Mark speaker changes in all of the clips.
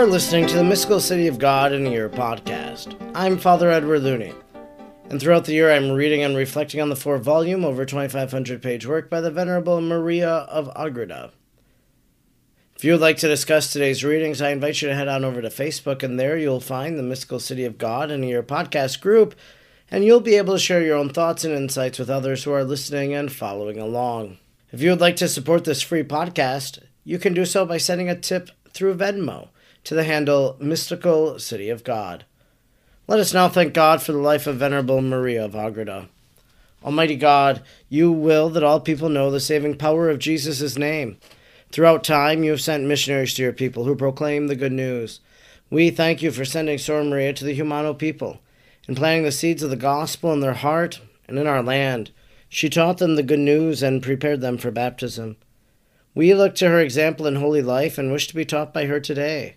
Speaker 1: are listening to the Mystical City of God in a Year podcast. I'm Father Edward Looney, and throughout the year I'm reading and reflecting on the four volume, over 2,500 page work by the Venerable Maria of Agreda. If you would like to discuss today's readings, I invite you to head on over to Facebook, and there you'll find the Mystical City of God in a Year podcast group, and you'll be able to share your own thoughts and insights with others who are listening and following along. If you would like to support this free podcast, you can do so by sending a tip through Venmo to the handle Mystical City of God. Let us now thank God for the life of Venerable Maria of Agreda. Almighty God, you will that all people know the saving power of Jesus' name. Throughout time, you have sent missionaries to your people who proclaim the good news. We thank you for sending Sor Maria to the Jumano people and planting the seeds of the gospel in their heart and in our land. She taught them the good news and prepared them for baptism. We look to her example in holy life and wish to be taught by her today.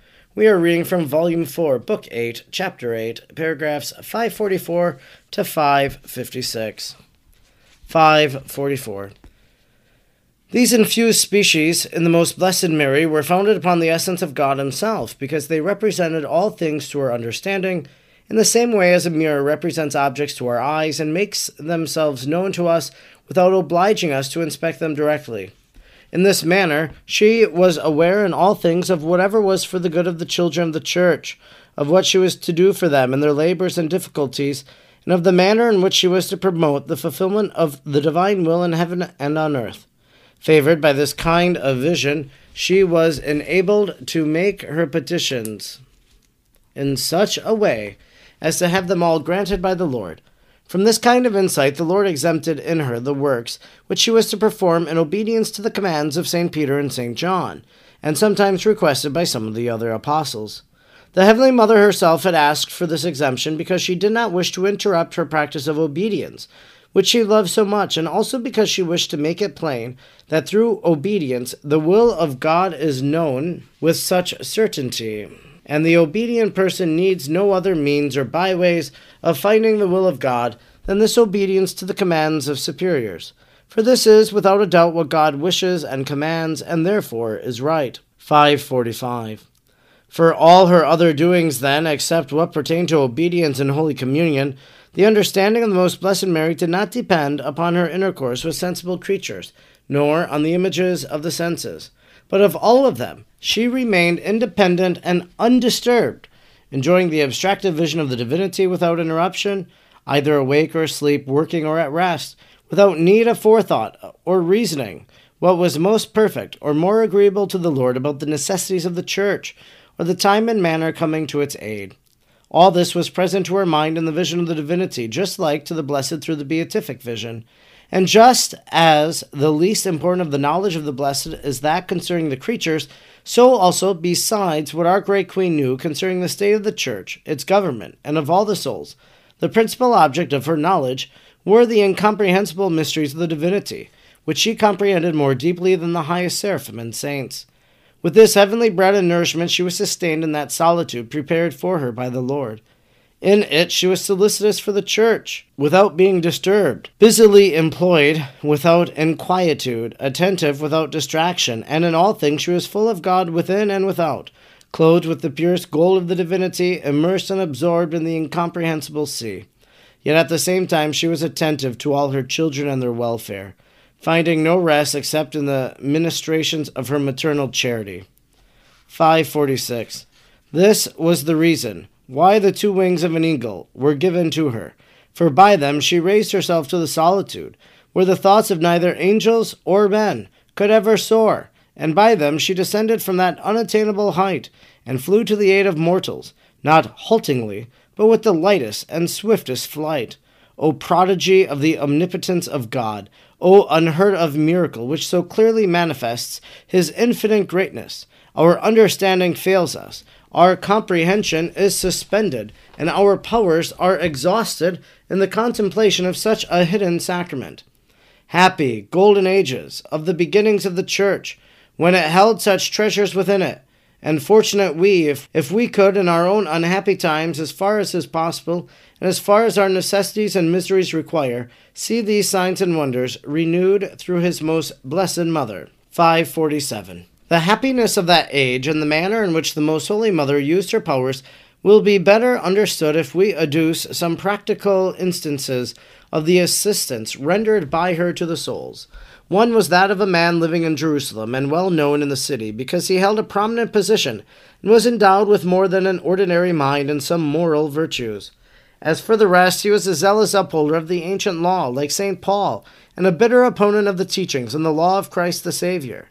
Speaker 1: We are reading from Volume 4, Book 8, Chapter 8, paragraphs 544 to 556. 544. These infused species in the most blessed Mary were founded upon the essence of God Himself, because they represented all things to our understanding, in the same way as a mirror represents objects to our eyes and makes themselves known to us without obliging us to inspect them directly. In this manner, she was aware in all things of whatever was for the good of the children of the church, of what she was to do for them in their labors and difficulties, and of the manner in which she was to promote the fulfillment of the divine will in heaven and on earth. Favored by this kind of vision, she was enabled to make her petitions in such a way as to have them all granted by the Lord from this kind of insight, the Lord exempted in her the works which she was to perform in obedience to the commands of St. Peter and St. John, and sometimes requested by some of the other apostles. The Heavenly Mother herself had asked for this exemption because she did not wish to interrupt her practice of obedience, which she loved so much, and also because she wished to make it plain that through obedience the will of God is known with such certainty and the obedient person needs no other means or byways of finding the will of God than this obedience to the commands of superiors. For this is, without a doubt, what God wishes and commands, and therefore is right. 545. For all her other doings, then, except what pertain to obedience and Holy Communion, the understanding of the Most Blessed Mary did not depend upon her intercourse with sensible creatures, nor on the images of the senses but of all of them, she remained independent and undisturbed, enjoying the abstractive vision of the divinity without interruption, either awake or asleep, working or at rest, without need of forethought or reasoning, what was most perfect or more agreeable to the Lord about the necessities of the church, or the time and manner coming to its aid. All this was present to her mind in the vision of the divinity, just like to the blessed through the beatific vision, and just as the least important of the knowledge of the blessed is that concerning the creatures, so also, besides what our great Queen knew concerning the state of the Church, its government, and of all the souls, the principal object of her knowledge were the incomprehensible mysteries of the divinity, which she comprehended more deeply than the highest seraphim and saints. With this heavenly bread and nourishment, she was sustained in that solitude prepared for her by the Lord. In it, she was solicitous for the church, without being disturbed, busily employed without inquietude, attentive without distraction, and in all things she was full of God within and without, clothed with the purest gold of the divinity, immersed and absorbed in the incomprehensible sea. Yet at the same time she was attentive to all her children and their welfare, finding no rest except in the ministrations of her maternal charity. 546. This was the reason why the two wings of an eagle were given to her, for by them she raised herself to the solitude, where the thoughts of neither angels or men could ever soar, and by them she descended from that unattainable height, and flew to the aid of mortals, not haltingly, but with the lightest and swiftest flight. O prodigy of the omnipotence of God! O unheard of miracle which so clearly manifests his infinite greatness! Our understanding fails us. our comprehension is suspended, and our powers are exhausted in the contemplation of such a hidden sacrament. Happy golden ages of the beginnings of the Church, when it held such treasures within it, and fortunate we, if, if we could, in our own unhappy times, as far as is possible, and as far as our necessities and miseries require, see these signs and wonders renewed through his most blessed Mother. 547. The happiness of that age and the manner in which the Most Holy Mother used her powers will be better understood if we adduce some practical instances of the assistance rendered by her to the souls. One was that of a man living in Jerusalem and well known in the city because he held a prominent position and was endowed with more than an ordinary mind and some moral virtues. As for the rest, he was a zealous upholder of the ancient law, like St. Paul, and a bitter opponent of the teachings and the law of Christ the Savior.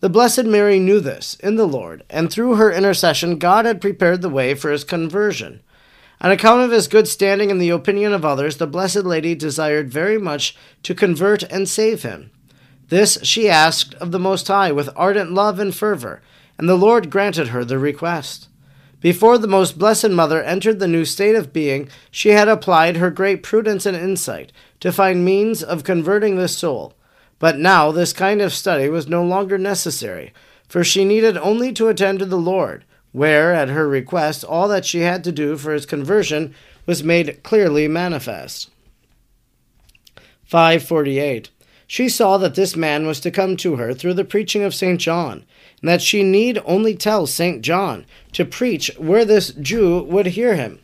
Speaker 1: The Blessed Mary knew this in the Lord, and through her intercession, God had prepared the way for his conversion. On account of his good standing in the opinion of others, the Blessed Lady desired very much to convert and save him. This she asked of the Most High with ardent love and fervor, and the Lord granted her the request. Before the Most Blessed Mother entered the new state of being, she had applied her great prudence and insight to find means of converting this soul. But now this kind of study was no longer necessary, for she needed only to attend to the Lord, where, at her request, all that she had to do for his conversion was made clearly manifest. 548. She saw that this man was to come to her through the preaching of St. John, and that she need only tell St. John to preach where this Jew would hear him.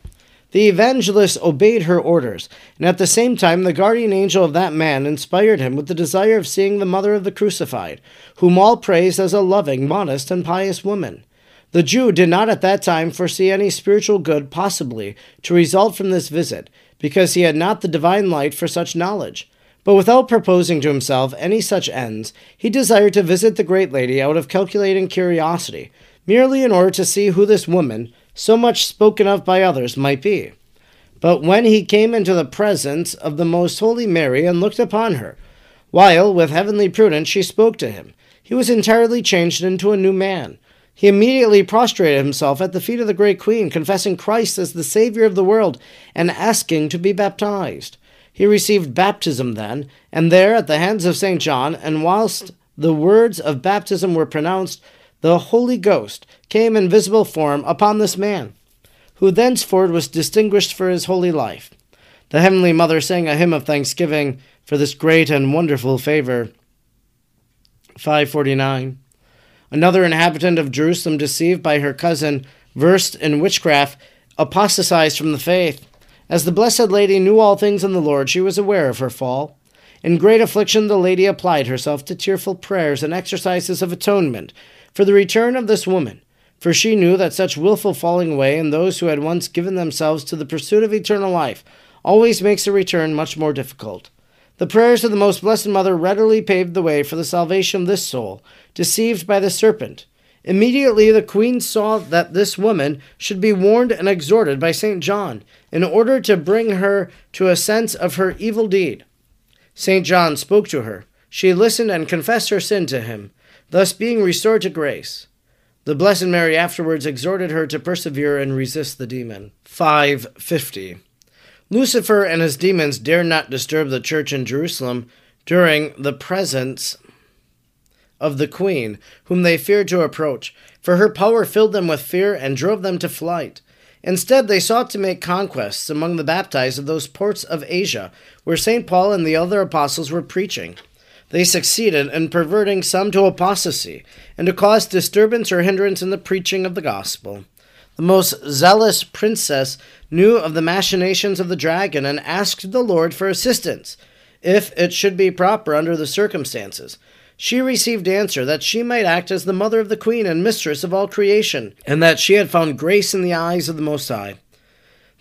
Speaker 1: The evangelist obeyed her orders, and at the same time the guardian angel of that man inspired him with the desire of seeing the mother of the crucified, whom all praised as a loving, modest, and pious woman. The Jew did not at that time foresee any spiritual good possibly to result from this visit, because he had not the divine light for such knowledge. But without proposing to himself any such ends, he desired to visit the great lady out of calculating curiosity, merely in order to see who this woman, so much spoken of by others, might be. But when he came into the presence of the most holy Mary and looked upon her, while with heavenly prudence she spoke to him, he was entirely changed into a new man. He immediately prostrated himself at the feet of the great queen, confessing Christ as the Savior of the world and asking to be baptized. He received baptism then, and there at the hands of St. John, and whilst the words of baptism were pronounced, the Holy Ghost came in visible form upon this man, who thenceforward was distinguished for his holy life. The Heavenly Mother sang a hymn of thanksgiving for this great and wonderful favor. 549. Another inhabitant of Jerusalem, deceived by her cousin, versed in witchcraft, apostatized from the faith. As the Blessed Lady knew all things in the Lord, she was aware of her fall. In great affliction, the lady applied herself to tearful prayers and exercises of atonement for the return of this woman, for she knew that such wilful falling away in those who had once given themselves to the pursuit of eternal life always makes a return much more difficult. The prayers of the Most Blessed Mother readily paved the way for the salvation of this soul, deceived by the serpent. Immediately the queen saw that this woman should be warned and exhorted by St. John in order to bring her to a sense of her evil deed. St. John spoke to her. She listened and confessed her sin to him, thus being restored to grace. The Blessed Mary afterwards exhorted her to persevere and resist the demon. 550. Lucifer and his demons dared not disturb the church in Jerusalem during the presence of the queen, whom they feared to approach, for her power filled them with fear and drove them to flight. Instead, they sought to make conquests among the baptized of those ports of Asia where St. Paul and the other apostles were preaching. They succeeded in perverting some to apostasy and to cause disturbance or hindrance in the preaching of the gospel. The most zealous princess knew of the machinations of the dragon and asked the Lord for assistance, if it should be proper under the circumstances she received answer that she might act as the mother of the queen and mistress of all creation, and that she had found grace in the eyes of the Most High.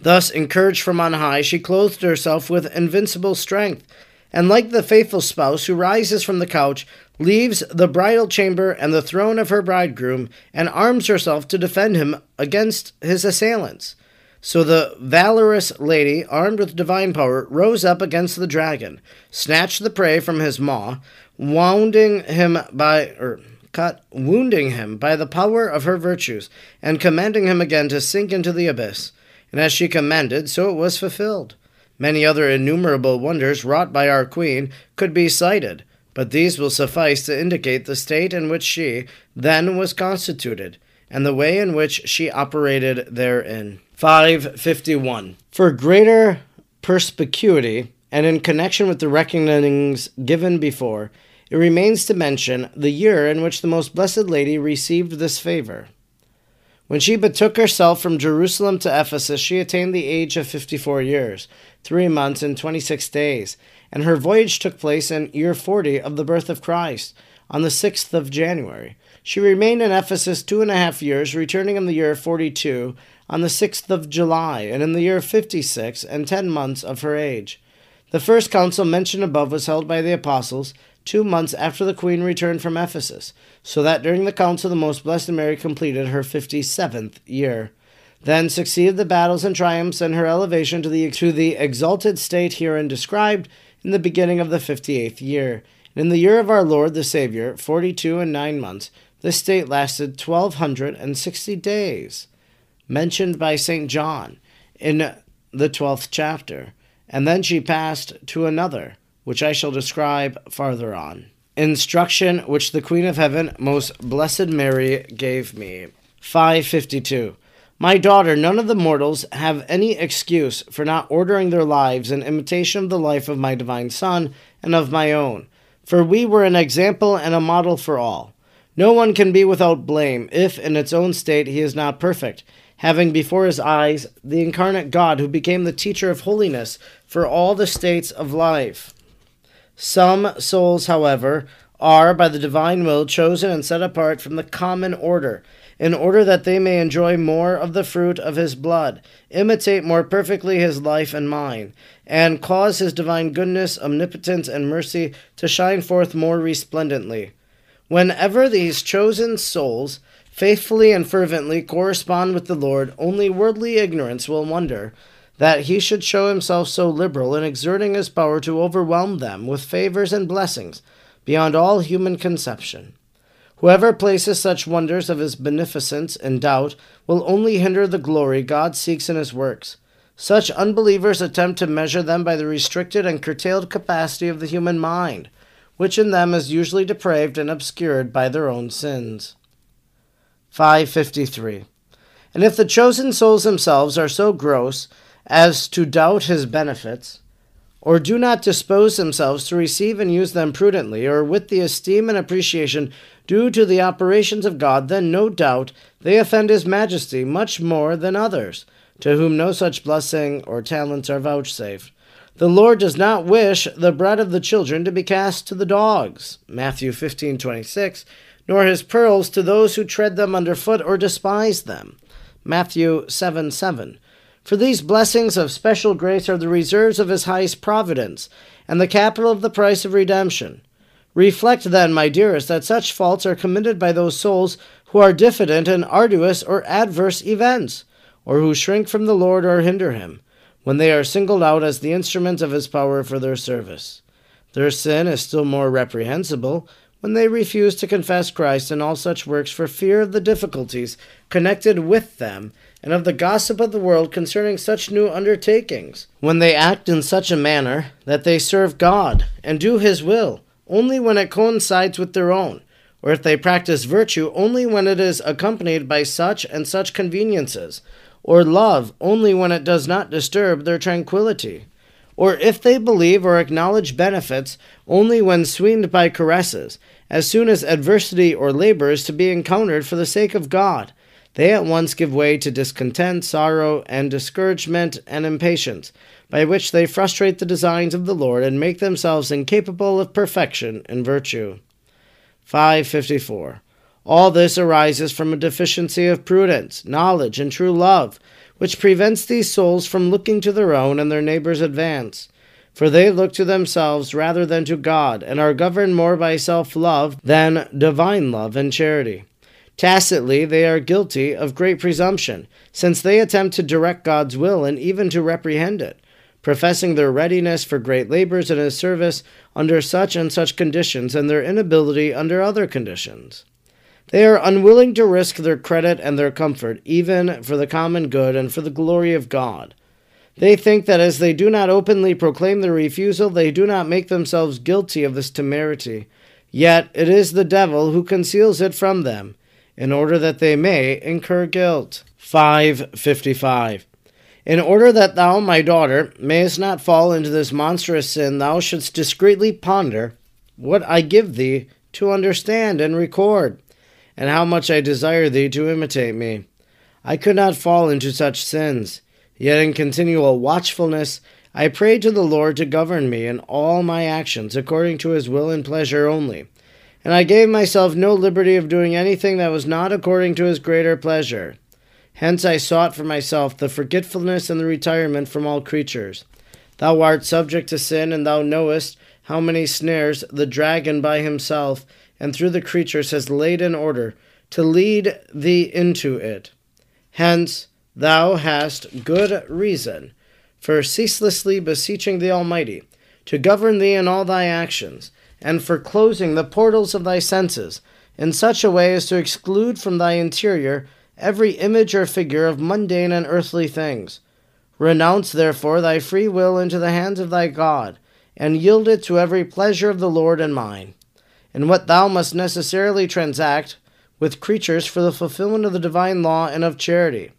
Speaker 1: Thus, encouraged from on high, she clothed herself with invincible strength, and like the faithful spouse who rises from the couch, leaves the bridal chamber and the throne of her bridegroom, and arms herself to defend him against his assailants. So the valorous lady, armed with divine power, rose up against the dragon, snatched the prey from his maw, wounding him by or cut, wounding him by the power of her virtues, and commanding him again to sink into the abyss. And as she commanded, so it was fulfilled. Many other innumerable wonders wrought by our Queen could be cited, but these will suffice to indicate the state in which she then was constituted, and the way in which she operated therein. 551. For greater perspicuity, and in connection with the reckonings given before, it remains to mention the year in which the Most Blessed Lady received this favor. When she betook herself from Jerusalem to Ephesus, she attained the age of fifty four years, three months, and twenty six days, and her voyage took place in year forty of the birth of Christ, on the sixth of January. She remained in Ephesus two and a half years, returning in the year forty two, on the sixth of July, and in the year fifty six, and ten months of her age. The first council mentioned above was held by the apostles two months after the queen returned from Ephesus, so that during the council the most blessed Mary completed her fifty seventh year. Then succeeded the battles and triumphs and her elevation to the to the exalted state herein described in the beginning of the fifty eighth year. In the year of our Lord the Saviour, forty two and nine months, this state lasted twelve hundred and sixty days, mentioned by Saint John in the twelfth chapter and then she passed to another, which I shall describe farther on. Instruction which the Queen of Heaven, most blessed Mary, gave me. 552. My daughter, none of the mortals have any excuse for not ordering their lives in imitation of the life of my divine Son and of my own, for we were an example and a model for all. No one can be without blame if, in its own state, he is not perfect, having before his eyes the incarnate God who became the teacher of holiness for all the states of life. Some souls, however, are, by the divine will, chosen and set apart from the common order, in order that they may enjoy more of the fruit of his blood, imitate more perfectly his life and mine, and cause his divine goodness, omnipotence, and mercy to shine forth more resplendently. Whenever these chosen souls faithfully and fervently correspond with the Lord, only worldly ignorance will wonder that he should show himself so liberal in exerting his power to overwhelm them with favors and blessings beyond all human conception. Whoever places such wonders of his beneficence in doubt will only hinder the glory God seeks in his works. Such unbelievers attempt to measure them by the restricted and curtailed capacity of the human mind, which in them is usually depraved and obscured by their own sins. 553. And if the chosen souls themselves are so gross as to doubt his benefits, or do not dispose themselves to receive and use them prudently, or with the esteem and appreciation due to the operations of God, then no doubt they offend his majesty much more than others, to whom no such blessing or talents are vouchsafed. The Lord does not wish the bread of the children to be cast to the dogs. Matthew 15:26 nor his pearls to those who tread them under foot or despise them. Matthew 7 7. For these blessings of special grace are the reserves of his highest providence, and the capital of the price of redemption. Reflect then, my dearest, that such faults are committed by those souls who are diffident in arduous or adverse events, or who shrink from the Lord or hinder him, when they are singled out as the instruments of his power for their service. Their sin is still more reprehensible when they refuse to confess Christ in all such works for fear of the difficulties connected with them and of the gossip of the world concerning such new undertakings, when they act in such a manner that they serve God and do His will only when it coincides with their own, or if they practice virtue only when it is accompanied by such and such conveniences, or love only when it does not disturb their tranquillity or if they believe or acknowledge benefits only when sweetened by caresses, as soon as adversity or labor is to be encountered for the sake of God, they at once give way to discontent, sorrow, and discouragement and impatience, by which they frustrate the designs of the Lord and make themselves incapable of perfection and virtue. 554. All this arises from a deficiency of prudence, knowledge, and true love which prevents these souls from looking to their own and their neighbor's advance. For they look to themselves rather than to God, and are governed more by self love than divine love and charity. Tacitly, they are guilty of great presumption, since they attempt to direct God's will and even to reprehend it, professing their readiness for great labors in His service under such and such conditions, and their inability under other conditions. They are unwilling to risk their credit and their comfort, even for the common good and for the glory of God. They think that as they do not openly proclaim their refusal, they do not make themselves guilty of this temerity. Yet it is the devil who conceals it from them, in order that they may incur guilt. 555. In order that thou, my daughter, mayest not fall into this monstrous sin, thou shouldst discreetly ponder what I give thee to understand and record, and how much I desire thee to imitate me. I could not fall into such sins. Yet in continual watchfulness, I prayed to the Lord to govern me in all my actions according to his will and pleasure only. And I gave myself no liberty of doing anything that was not according to his greater pleasure. Hence I sought for myself the forgetfulness and the retirement from all creatures. Thou art subject to sin, and thou knowest how many snares the dragon by himself and through the creatures has laid in order to lead thee into it. Hence, Thou hast good reason for ceaselessly beseeching the Almighty to govern thee in all thy actions, and for closing the portals of thy senses in such a way as to exclude from thy interior every image or figure of mundane and earthly things. Renounce therefore thy free will into the hands of thy God, and yield it to every pleasure of the Lord and mine. In what thou must necessarily transact with creatures for the fulfillment of the divine law and of charity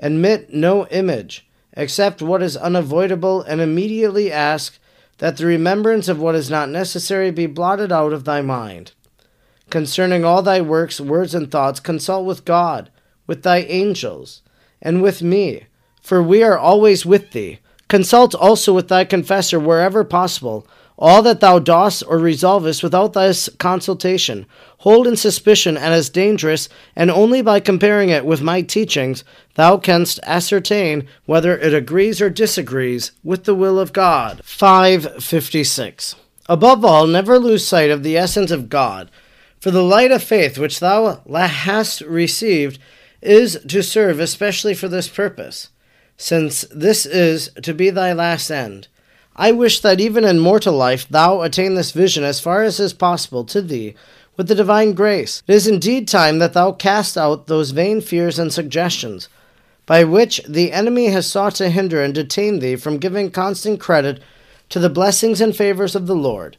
Speaker 1: Admit no image, except what is unavoidable, and immediately ask that the remembrance of what is not necessary be blotted out of thy mind. Concerning all thy works, words, and thoughts, consult with God, with thy angels, and with me, for we are always with thee. Consult also with thy confessor wherever possible all that thou dost or resolvest without thy consultation, hold in suspicion and as dangerous, and only by comparing it with my teachings thou canst ascertain whether it agrees or disagrees with the will of God. 556. Above all, never lose sight of the essence of God, for the light of faith which thou hast received is to serve especially for this purpose, since this is to be thy last end I wish that even in mortal life thou attain this vision as far as is possible to thee with the divine grace. It is indeed time that thou cast out those vain fears and suggestions by which the enemy has sought to hinder and detain thee from giving constant credit to the blessings and favors of the Lord.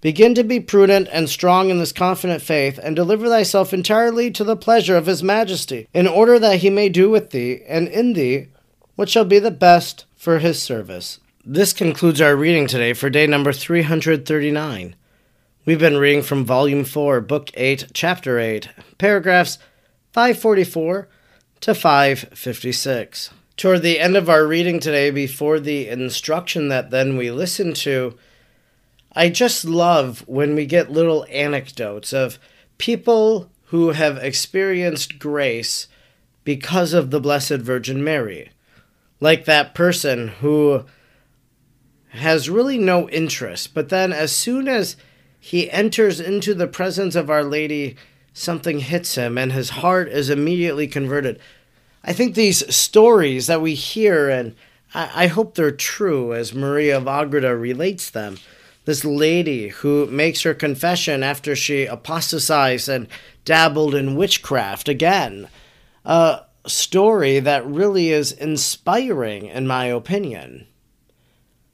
Speaker 1: Begin to be prudent and strong in this confident faith, and deliver thyself entirely to the pleasure of his majesty, in order that he may do with thee and in thee what shall be the best for his service. This concludes our reading today for day number 339. We've been reading from Volume 4, Book 8, Chapter 8, paragraphs 544 to 556. Toward the end of our reading today, before the instruction that then we listen to, I just love when we get little anecdotes of people who have experienced grace because of the Blessed Virgin Mary. Like that person who has really no interest. But then, as soon as he enters into the presence of Our Lady, something hits him and his heart is immediately converted. I think these stories that we hear, and I, I hope they're true as Maria of Agreda relates them. This lady who makes her confession after she apostatized and dabbled in witchcraft again. A story that really is inspiring, in my opinion.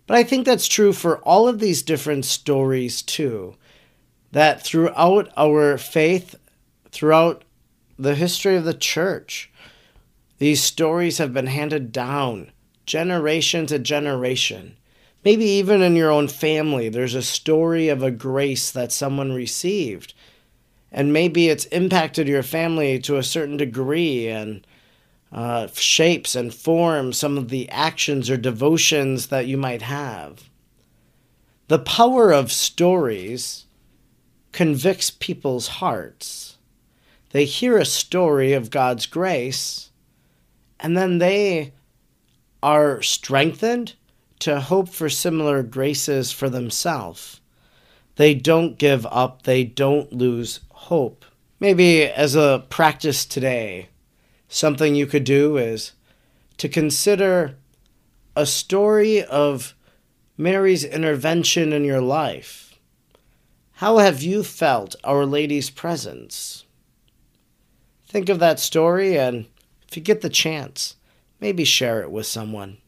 Speaker 1: But I think that's true for all of these different stories too. That throughout our faith, throughout the history of the church, these stories have been handed down generation to generation. Maybe even in your own family, there's a story of a grace that someone received. And maybe it's impacted your family to a certain degree, and uh, shapes and forms some of the actions or devotions that you might have. The power of stories convicts people's hearts. They hear a story of God's grace, and then they are strengthened to hope for similar graces for themselves. They don't give up, they don't lose hope. Maybe as a practice today, something you could do is to consider a story of Mary's intervention in your life. How have you felt Our Lady's presence? think of that story and, if you get the chance, maybe share it with someone.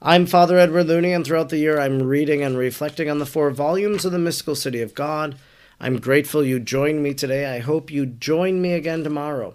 Speaker 1: I'm Father Edward Looney, and throughout the year I'm reading and reflecting on the four volumes of the Mystical City of God. I'm grateful you joined me today. I hope you join me again tomorrow.